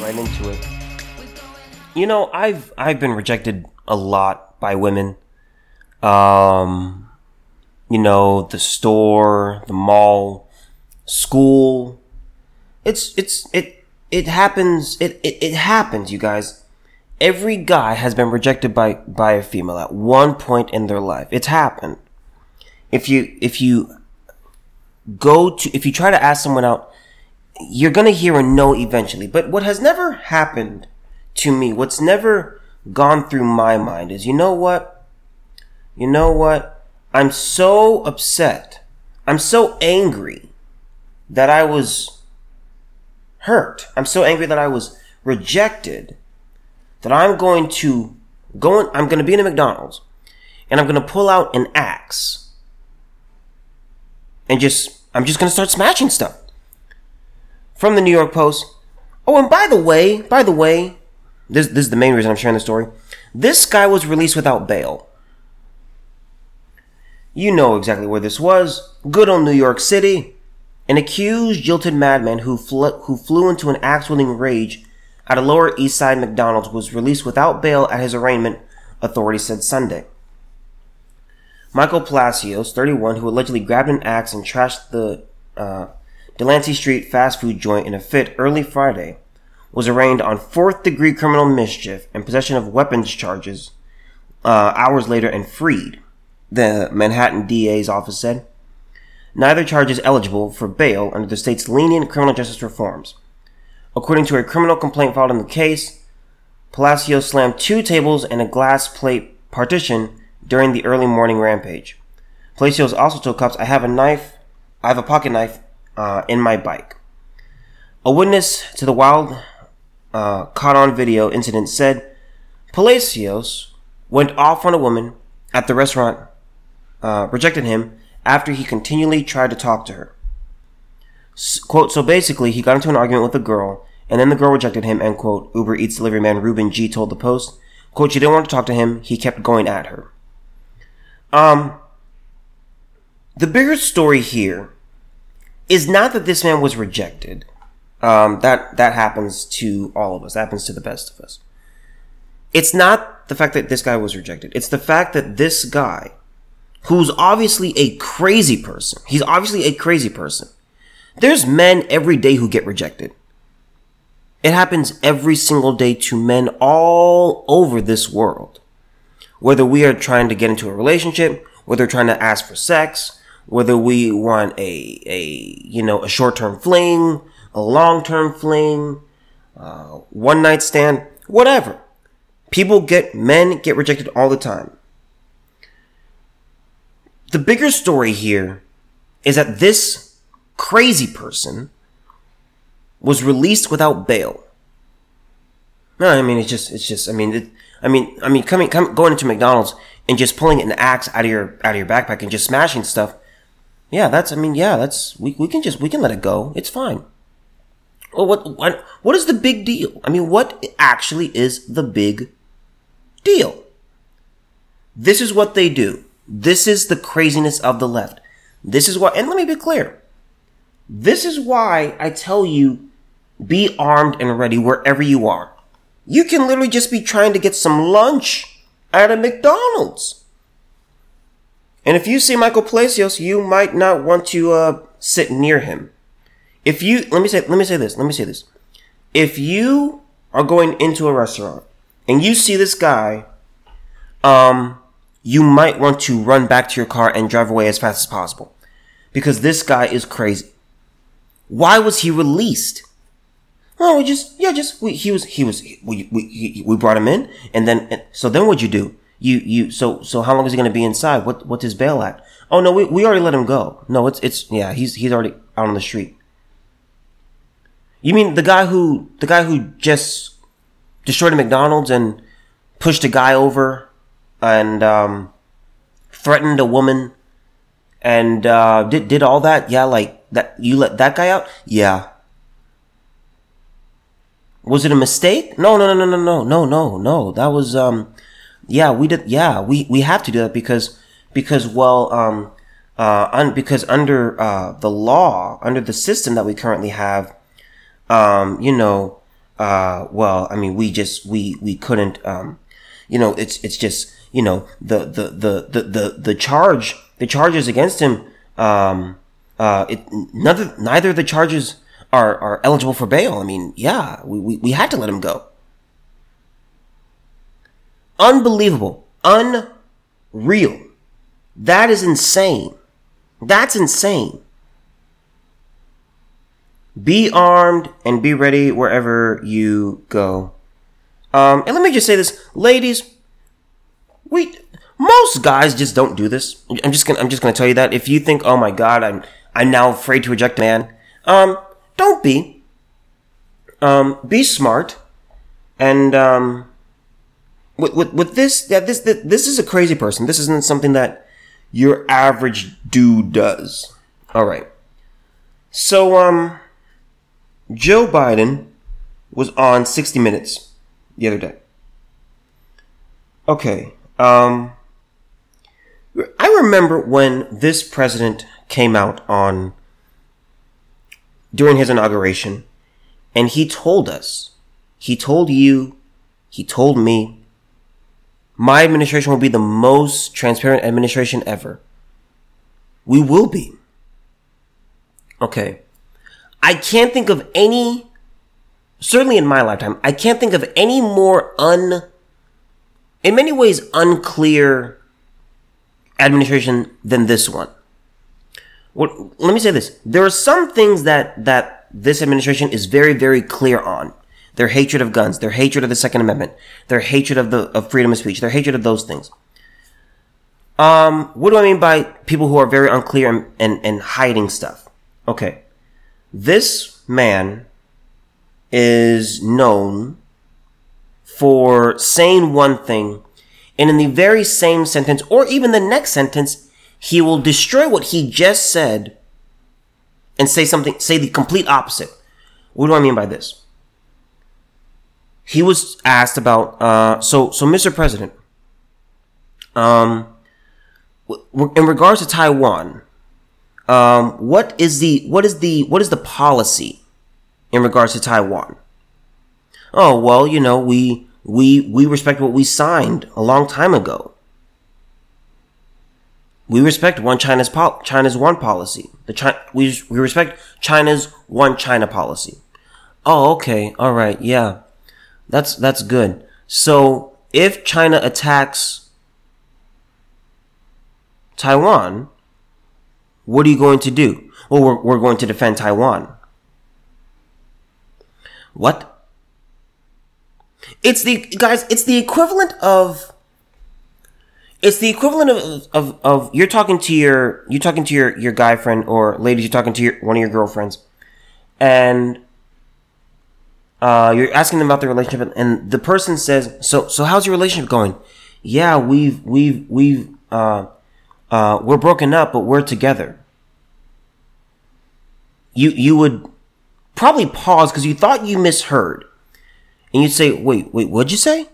right into it. You know, I've I've been rejected a lot by women. Um, you know, the store, the mall, school. It's it's it it happens. It it, it happens, you guys. Every guy has been rejected by by a female at one point in their life. It's happened. If you if you go to if you try to ask someone out you're gonna hear a no eventually. But what has never happened to me, what's never gone through my mind is, you know what? You know what? I'm so upset. I'm so angry that I was hurt. I'm so angry that I was rejected that I'm going to go in, I'm going to be in a McDonald's and I'm going to pull out an axe and just, I'm just going to start smashing stuff from the New York Post. Oh, and by the way, by the way, this, this is the main reason I'm sharing the story. This guy was released without bail. You know exactly where this was. Good old New York City. An accused, jilted madman who, fl- who flew into an axe wielding rage at a Lower East Side McDonald's was released without bail at his arraignment, authorities said Sunday. Michael Palacios, 31, who allegedly grabbed an axe and trashed the uh, Delancey Street fast food joint in a fit early Friday, was arraigned on fourth degree criminal mischief and possession of weapons charges uh, hours later and freed, the Manhattan DA's office said. Neither charge is eligible for bail under the state's lenient criminal justice reforms. According to a criminal complaint filed in the case, Palacio slammed two tables and a glass plate partition during the early morning rampage. Palacios also told cops, I have a knife, I have a pocket knife, uh, in my bike. A witness to the wild uh, caught on video incident said Palacios went off on a woman at the restaurant, uh, rejected him after he continually tried to talk to her. S- quote, so basically, he got into an argument with a girl, and then the girl rejected him, end quote, Uber Eats delivery man Ruben G told the Post. Quote, she didn't want to talk to him, he kept going at her. Um, the bigger story here is not that this man was rejected. Um, that that happens to all of us. That happens to the best of us. It's not the fact that this guy was rejected. It's the fact that this guy, who's obviously a crazy person, he's obviously a crazy person. There's men every day who get rejected. It happens every single day to men all over this world. Whether we are trying to get into a relationship, whether trying to ask for sex, whether we want a a you know a short term fling, a long term fling, uh, one night stand, whatever. People get men get rejected all the time. The bigger story here is that this crazy person was released without bail. No, I mean it's just it's just I mean it, I mean I mean coming come, going into McDonald's and just pulling an axe out of your out of your backpack and just smashing stuff yeah, that's. I mean, yeah, that's. We, we can just we can let it go. It's fine. Well, what what what is the big deal? I mean, what actually is the big deal? This is what they do. This is the craziness of the left. This is why. And let me be clear. This is why I tell you, be armed and ready wherever you are. You can literally just be trying to get some lunch at a McDonald's. And if you see Michael Palacios, you might not want to uh, sit near him. If you let me say let me say this, let me say this. If you are going into a restaurant and you see this guy, um, you might want to run back to your car and drive away as fast as possible. Because this guy is crazy. Why was he released? Oh, we just yeah, just we, he was he was we we we brought him in, and then so then what'd you do? You you so so how long is he going to be inside? What what's his bail at? Oh no, we, we already let him go. No, it's it's yeah, he's he's already out on the street. You mean the guy who the guy who just destroyed a McDonald's and pushed a guy over and um, threatened a woman and uh, did did all that? Yeah, like that. You let that guy out? Yeah. Was it a mistake? No, no, no, no, no, no, no, no, no. That was um, yeah, we did. Yeah, we we have to do that because because well, um, uh, un, because under uh, the law, under the system that we currently have, um, you know, uh, well, I mean, we just we we couldn't, um, you know, it's it's just you know the the the the the, the charge the charges against him, um, uh, it neither neither of the charges are are eligible for bail. I mean, yeah, we we, we had to let him go. Unbelievable, unreal. That is insane. That's insane. Be armed and be ready wherever you go. Um, and let me just say this, ladies. We most guys just don't do this. I'm just gonna I'm just gonna tell you that. If you think, oh my god, I'm I'm now afraid to reject a man, um, don't be. Um, be smart, and um, with with, with this, yeah, this, this this is a crazy person. This isn't something that your average dude does. All right. So um Joe Biden was on 60 Minutes the other day. Okay. Um, I remember when this president came out on during his inauguration and he told us, he told you, he told me, my administration will be the most transparent administration ever. We will be. Okay. I can't think of any, certainly in my lifetime, I can't think of any more un, in many ways, unclear administration than this one. Well, let me say this. There are some things that, that this administration is very, very clear on. Their hatred of guns, their hatred of the Second Amendment, their hatred of the, of freedom of speech, their hatred of those things. Um, what do I mean by people who are very unclear and, and, and hiding stuff? Okay. This man is known for saying one thing, and in the very same sentence, or even the next sentence, he will destroy what he just said and say something, say the complete opposite. What do I mean by this? He was asked about, uh, so, so Mr. President, um, in regards to Taiwan, um, what is the what is the what is the policy in regards to Taiwan? Oh well, you know we we we respect what we signed a long time ago. We respect one China's pol- China's one policy. The China we we respect China's one China policy. Oh, okay, all right, yeah, that's that's good. So if China attacks Taiwan, what are you going to do? Well, we're, we're going to defend Taiwan. What? It's the, guys, it's the equivalent of, it's the equivalent of, of, of, you're talking to your, you're talking to your, your guy friend or ladies, you're talking to your, one of your girlfriends and, uh, you're asking them about their relationship and the person says, so, so how's your relationship going? Yeah, we've, we've, we've, uh, uh, we're broken up, but we're together you you would probably pause because you thought you misheard, and you'd say, "Wait, wait, what'd you say?"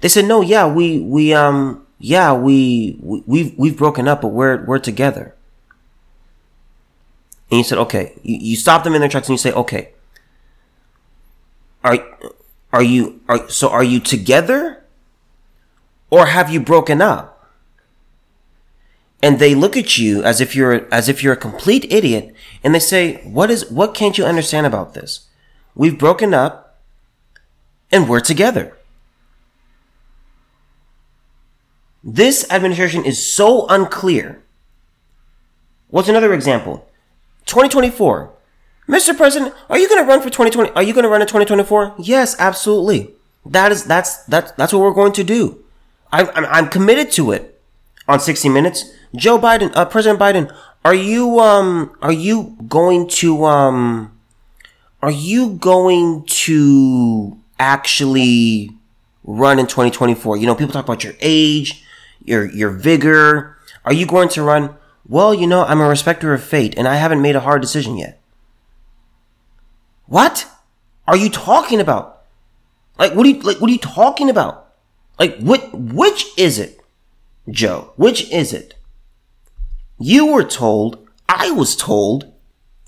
They said, "No, yeah, we we um yeah we, we we've we've broken up, but we're we're together." And you said, "Okay." You, you stop them in their tracks and you say, "Okay." Are are you are so are you together, or have you broken up? and they look at you as if you're as if you're a complete idiot and they say what is what can't you understand about this? We've broken up and we're together. This administration is so unclear. What's another example? 2024 mr president are you going to run for 2020 are you going to run in 2024 yes absolutely that is that's that's that's what we're going to do I'm, I'm, I'm committed to it on 60 minutes Joe Biden, uh, President Biden, are you um are you going to um are you going to actually run in 2024? You know, people talk about your age, your your vigor. Are you going to run? Well, you know, I'm a respecter of fate and I haven't made a hard decision yet. What are you talking about? Like what are you like what are you talking about? Like what which is it? Joe, which is it? You were told, I was told,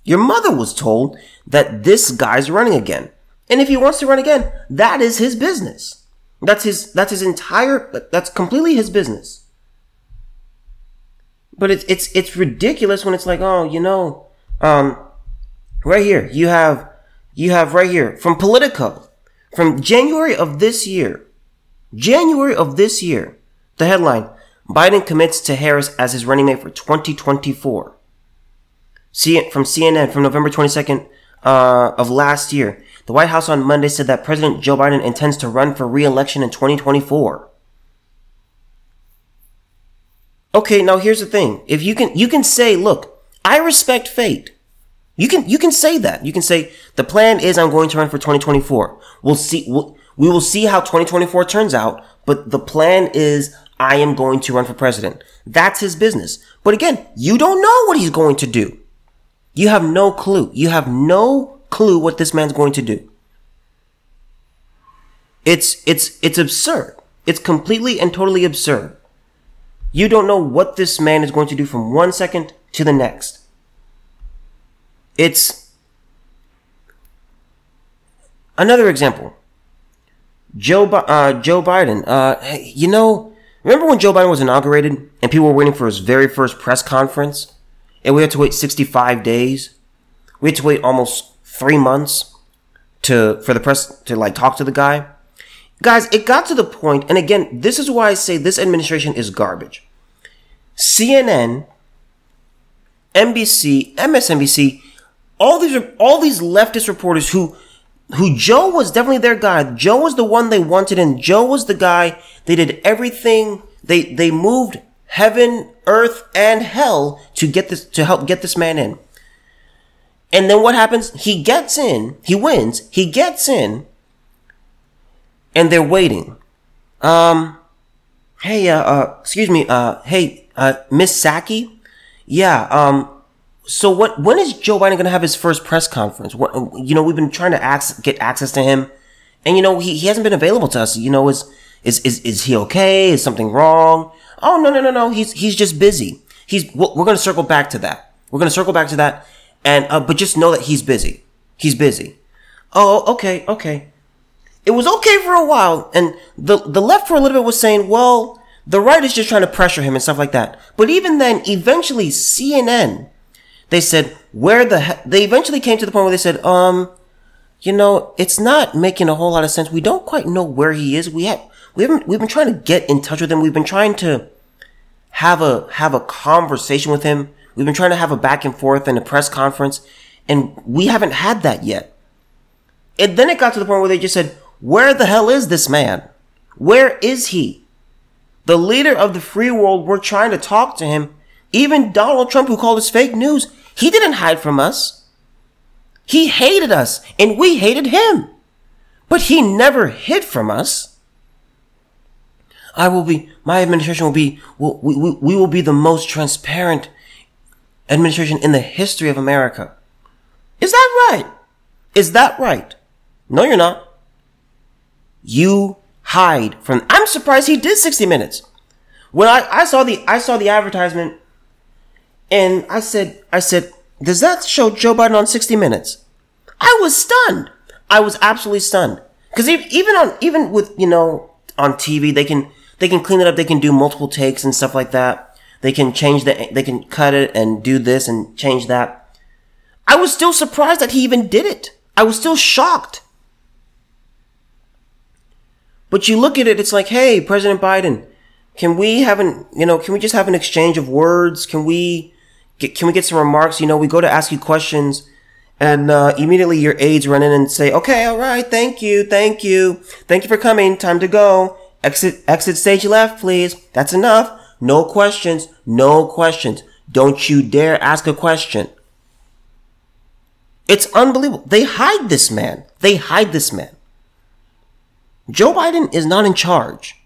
your mother was told that this guy's running again. And if he wants to run again, that is his business. That's his, that's his entire, that's completely his business. But it's, it's, it's ridiculous when it's like, oh, you know, um, right here, you have, you have right here from Politico, from January of this year, January of this year, the headline, Biden commits to Harris as his running mate for 2024. See it from CNN from November 22nd uh, of last year. The White House on Monday said that President Joe Biden intends to run for re-election in 2024. Okay, now here's the thing. If you can you can say, look, I respect fate. You can you can say that. You can say the plan is I'm going to run for 2024. We'll see we'll, we will see how 2024 turns out, but the plan is I am going to run for president. That's his business. But again, you don't know what he's going to do. You have no clue. You have no clue what this man's going to do. It's it's it's absurd. It's completely and totally absurd. You don't know what this man is going to do from one second to the next. It's another example. Joe uh, Joe Biden. Uh, you know, remember when Joe Biden was inaugurated and people were waiting for his very first press conference, and we had to wait 65 days. We had to wait almost three months to for the press to like talk to the guy. Guys, it got to the point, and again, this is why I say this administration is garbage. CNN, NBC, MSNBC, all these all these leftist reporters who who Joe was definitely their guy. Joe was the one they wanted, and Joe was the guy. They did everything. They they moved heaven, earth, and hell to get this to help get this man in. And then what happens? He gets in, he wins, he gets in, and they're waiting. Um, hey, uh, uh excuse me, uh, hey, uh, Miss Psaki? Yeah, um, so what, when is Joe Biden gonna have his first press conference? What, you know, we've been trying to get access to him, and you know, he, he hasn't been available to us. You know, is, is, is, is he okay? Is something wrong? Oh, no, no, no, no, he's, he's just busy. He's, we're gonna circle back to that. We're gonna circle back to that and, uh, but just know that he's busy. He's busy. Oh, okay, okay. It was okay for a while, and the, the left for a little bit was saying, well, the right is just trying to pressure him and stuff like that. But even then, eventually CNN, they said, where the he-? they eventually came to the point where they said, um, you know, it's not making a whole lot of sense. We don't quite know where he is. We have, we haven't, we've been trying to get in touch with him. We've been trying to have a, have a conversation with him. We've been trying to have a back and forth and a press conference, and we haven't had that yet. And then it got to the point where they just said, Where the hell is this man? Where is he? The leader of the free world, we're trying to talk to him. Even Donald Trump, who called us fake news, he didn't hide from us. He hated us, and we hated him. But he never hid from us. I will be, my administration will be, will, we, we, we will be the most transparent administration in the history of America. Is that right? Is that right? No, you're not. You hide from, I'm surprised he did 60 minutes. When I, I saw the, I saw the advertisement and I said, I said, does that show Joe Biden on 60 minutes? I was stunned. I was absolutely stunned. Cause even on, even with, you know, on TV, they can, they can clean it up. They can do multiple takes and stuff like that. They can change the, they can cut it and do this and change that. I was still surprised that he even did it. I was still shocked. But you look at it, it's like, hey, President Biden, can we have an, you know, can we just have an exchange of words? Can we get, can we get some remarks? You know, we go to ask you questions and uh, immediately your aides run in and say, okay, all right, thank you, thank you, thank you for coming, time to go. Exit, exit stage left, please. That's enough. No questions. No questions. Don't you dare ask a question. It's unbelievable. They hide this man. They hide this man. Joe Biden is not in charge.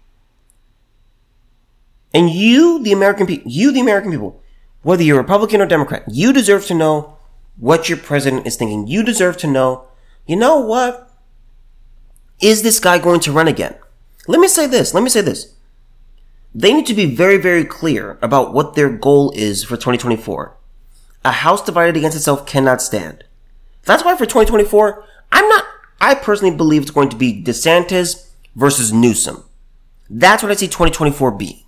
And you, the American people, you, the American people, whether you're Republican or Democrat, you deserve to know what your president is thinking. You deserve to know, you know what? Is this guy going to run again? Let me say this. Let me say this they need to be very, very clear about what their goal is for 2024. A house divided against itself cannot stand. That's why for 2024, I'm not, I personally believe it's going to be DeSantis versus Newsom. That's what I see 2024 being.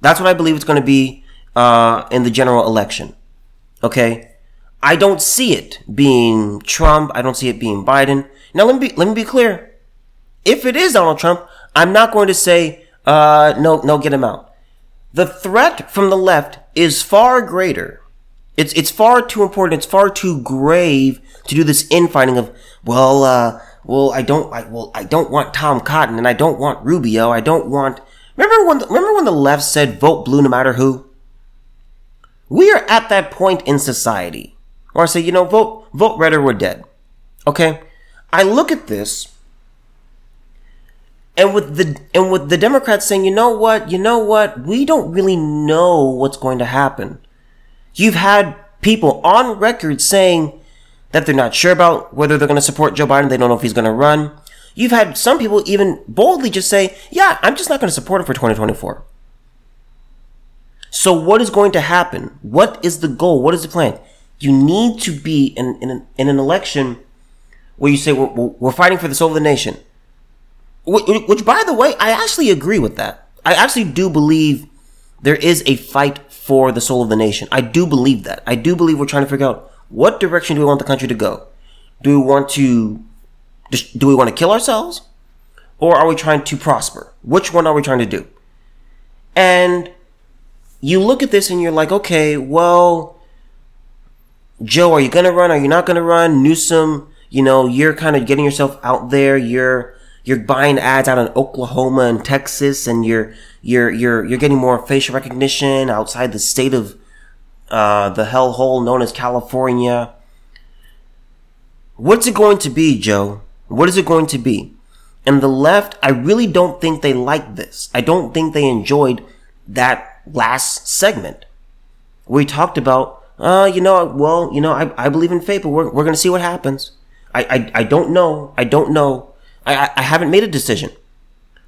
That's what I believe it's going to be uh, in the general election. Okay, I don't see it being Trump. I don't see it being Biden. Now let me be, let me be clear. If it is Donald Trump, I'm not going to say uh, no, no, get him out. The threat from the left is far greater. It's it's far too important. It's far too grave to do this infighting of well, uh, well, I don't, I, well, I don't want Tom Cotton, and I don't want Rubio. I don't want. Remember when? Remember when the left said vote blue no matter who? We are at that point in society where I say, you know, vote vote red or we're dead. Okay, I look at this and with the and with the Democrats saying, you know what, you know what, we don't really know what's going to happen. You've had people on record saying that they're not sure about whether they're going to support Joe Biden. They don't know if he's going to run. You've had some people even boldly just say, yeah, I'm just not going to support him for 2024. So what is going to happen? What is the goal? What is the plan? You need to be in, in, an, in an election where you say, we're, we're fighting for the soul of the nation. Which, which, by the way, I actually agree with that. I actually do believe there is a fight for the soul of the nation. I do believe that. I do believe we're trying to figure out what direction do we want the country to go? Do we want to do we want to kill ourselves or are we trying to prosper? Which one are we trying to do? And you look at this and you're like, okay, well, Joe, are you going to run? Are you not going to run? Newsom, you know, you're kind of getting yourself out there. You're, you're buying ads out in Oklahoma and Texas and you're, you're, you're, you're getting more facial recognition outside the state of uh, the hellhole known as California. What's it going to be, Joe? What is it going to be? And the left, I really don't think they like this. I don't think they enjoyed that last segment. We talked about, uh, you know, well, you know, I, I believe in faith, but we're, we're going to see what happens. I, I, I don't know. I don't know. I, I haven't made a decision.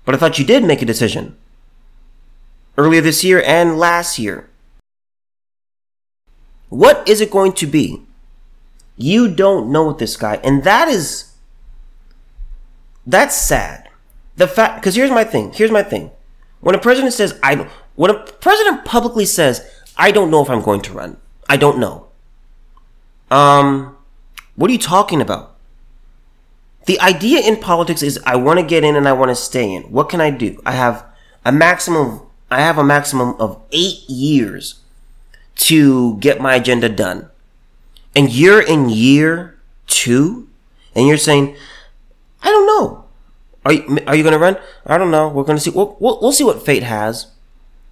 But I thought you did make a decision. Earlier this year and last year. What is it going to be? You don't know with this guy. And that is, that's sad. The fact, because here's my thing. Here's my thing. When a president says, I, when a president publicly says, I don't know if I'm going to run, I don't know. Um, what are you talking about? The idea in politics is I want to get in and I want to stay in. What can I do? I have a maximum, I have a maximum of eight years to get my agenda done. And you're in year two and you're saying, I don't know. Are you, are you going to run? I don't know. We're going to see. We'll, we'll, we'll see what fate has.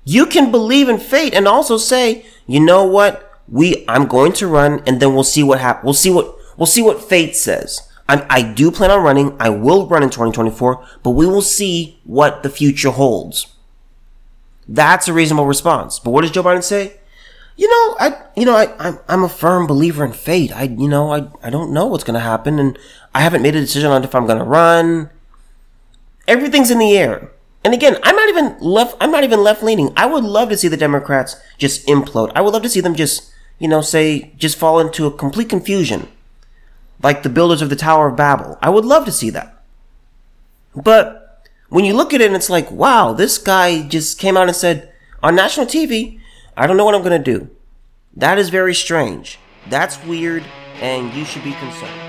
You can believe in fate and also say, you know what? We, I'm going to run and then we'll see what happens. We'll see what, we'll see what fate says. I'm, I do plan on running. I will run in 2024, but we will see what the future holds. That's a reasonable response. But what does Joe Biden say? you know, I, you know, I, I'm, I'm a firm believer in fate. I, you know, I, I don't know what's going to happen and I haven't made a decision on if I'm going to run. Everything's in the air. And again, I'm not even left, I'm not even left leaning. I would love to see the Democrats just implode. I would love to see them just, you know, say, just fall into a complete confusion. Like the builders of the Tower of Babel. I would love to see that. But when you look at it and it's like, wow, this guy just came out and said on national TV, I don't know what I'm going to do. That is very strange. That's weird, and you should be concerned.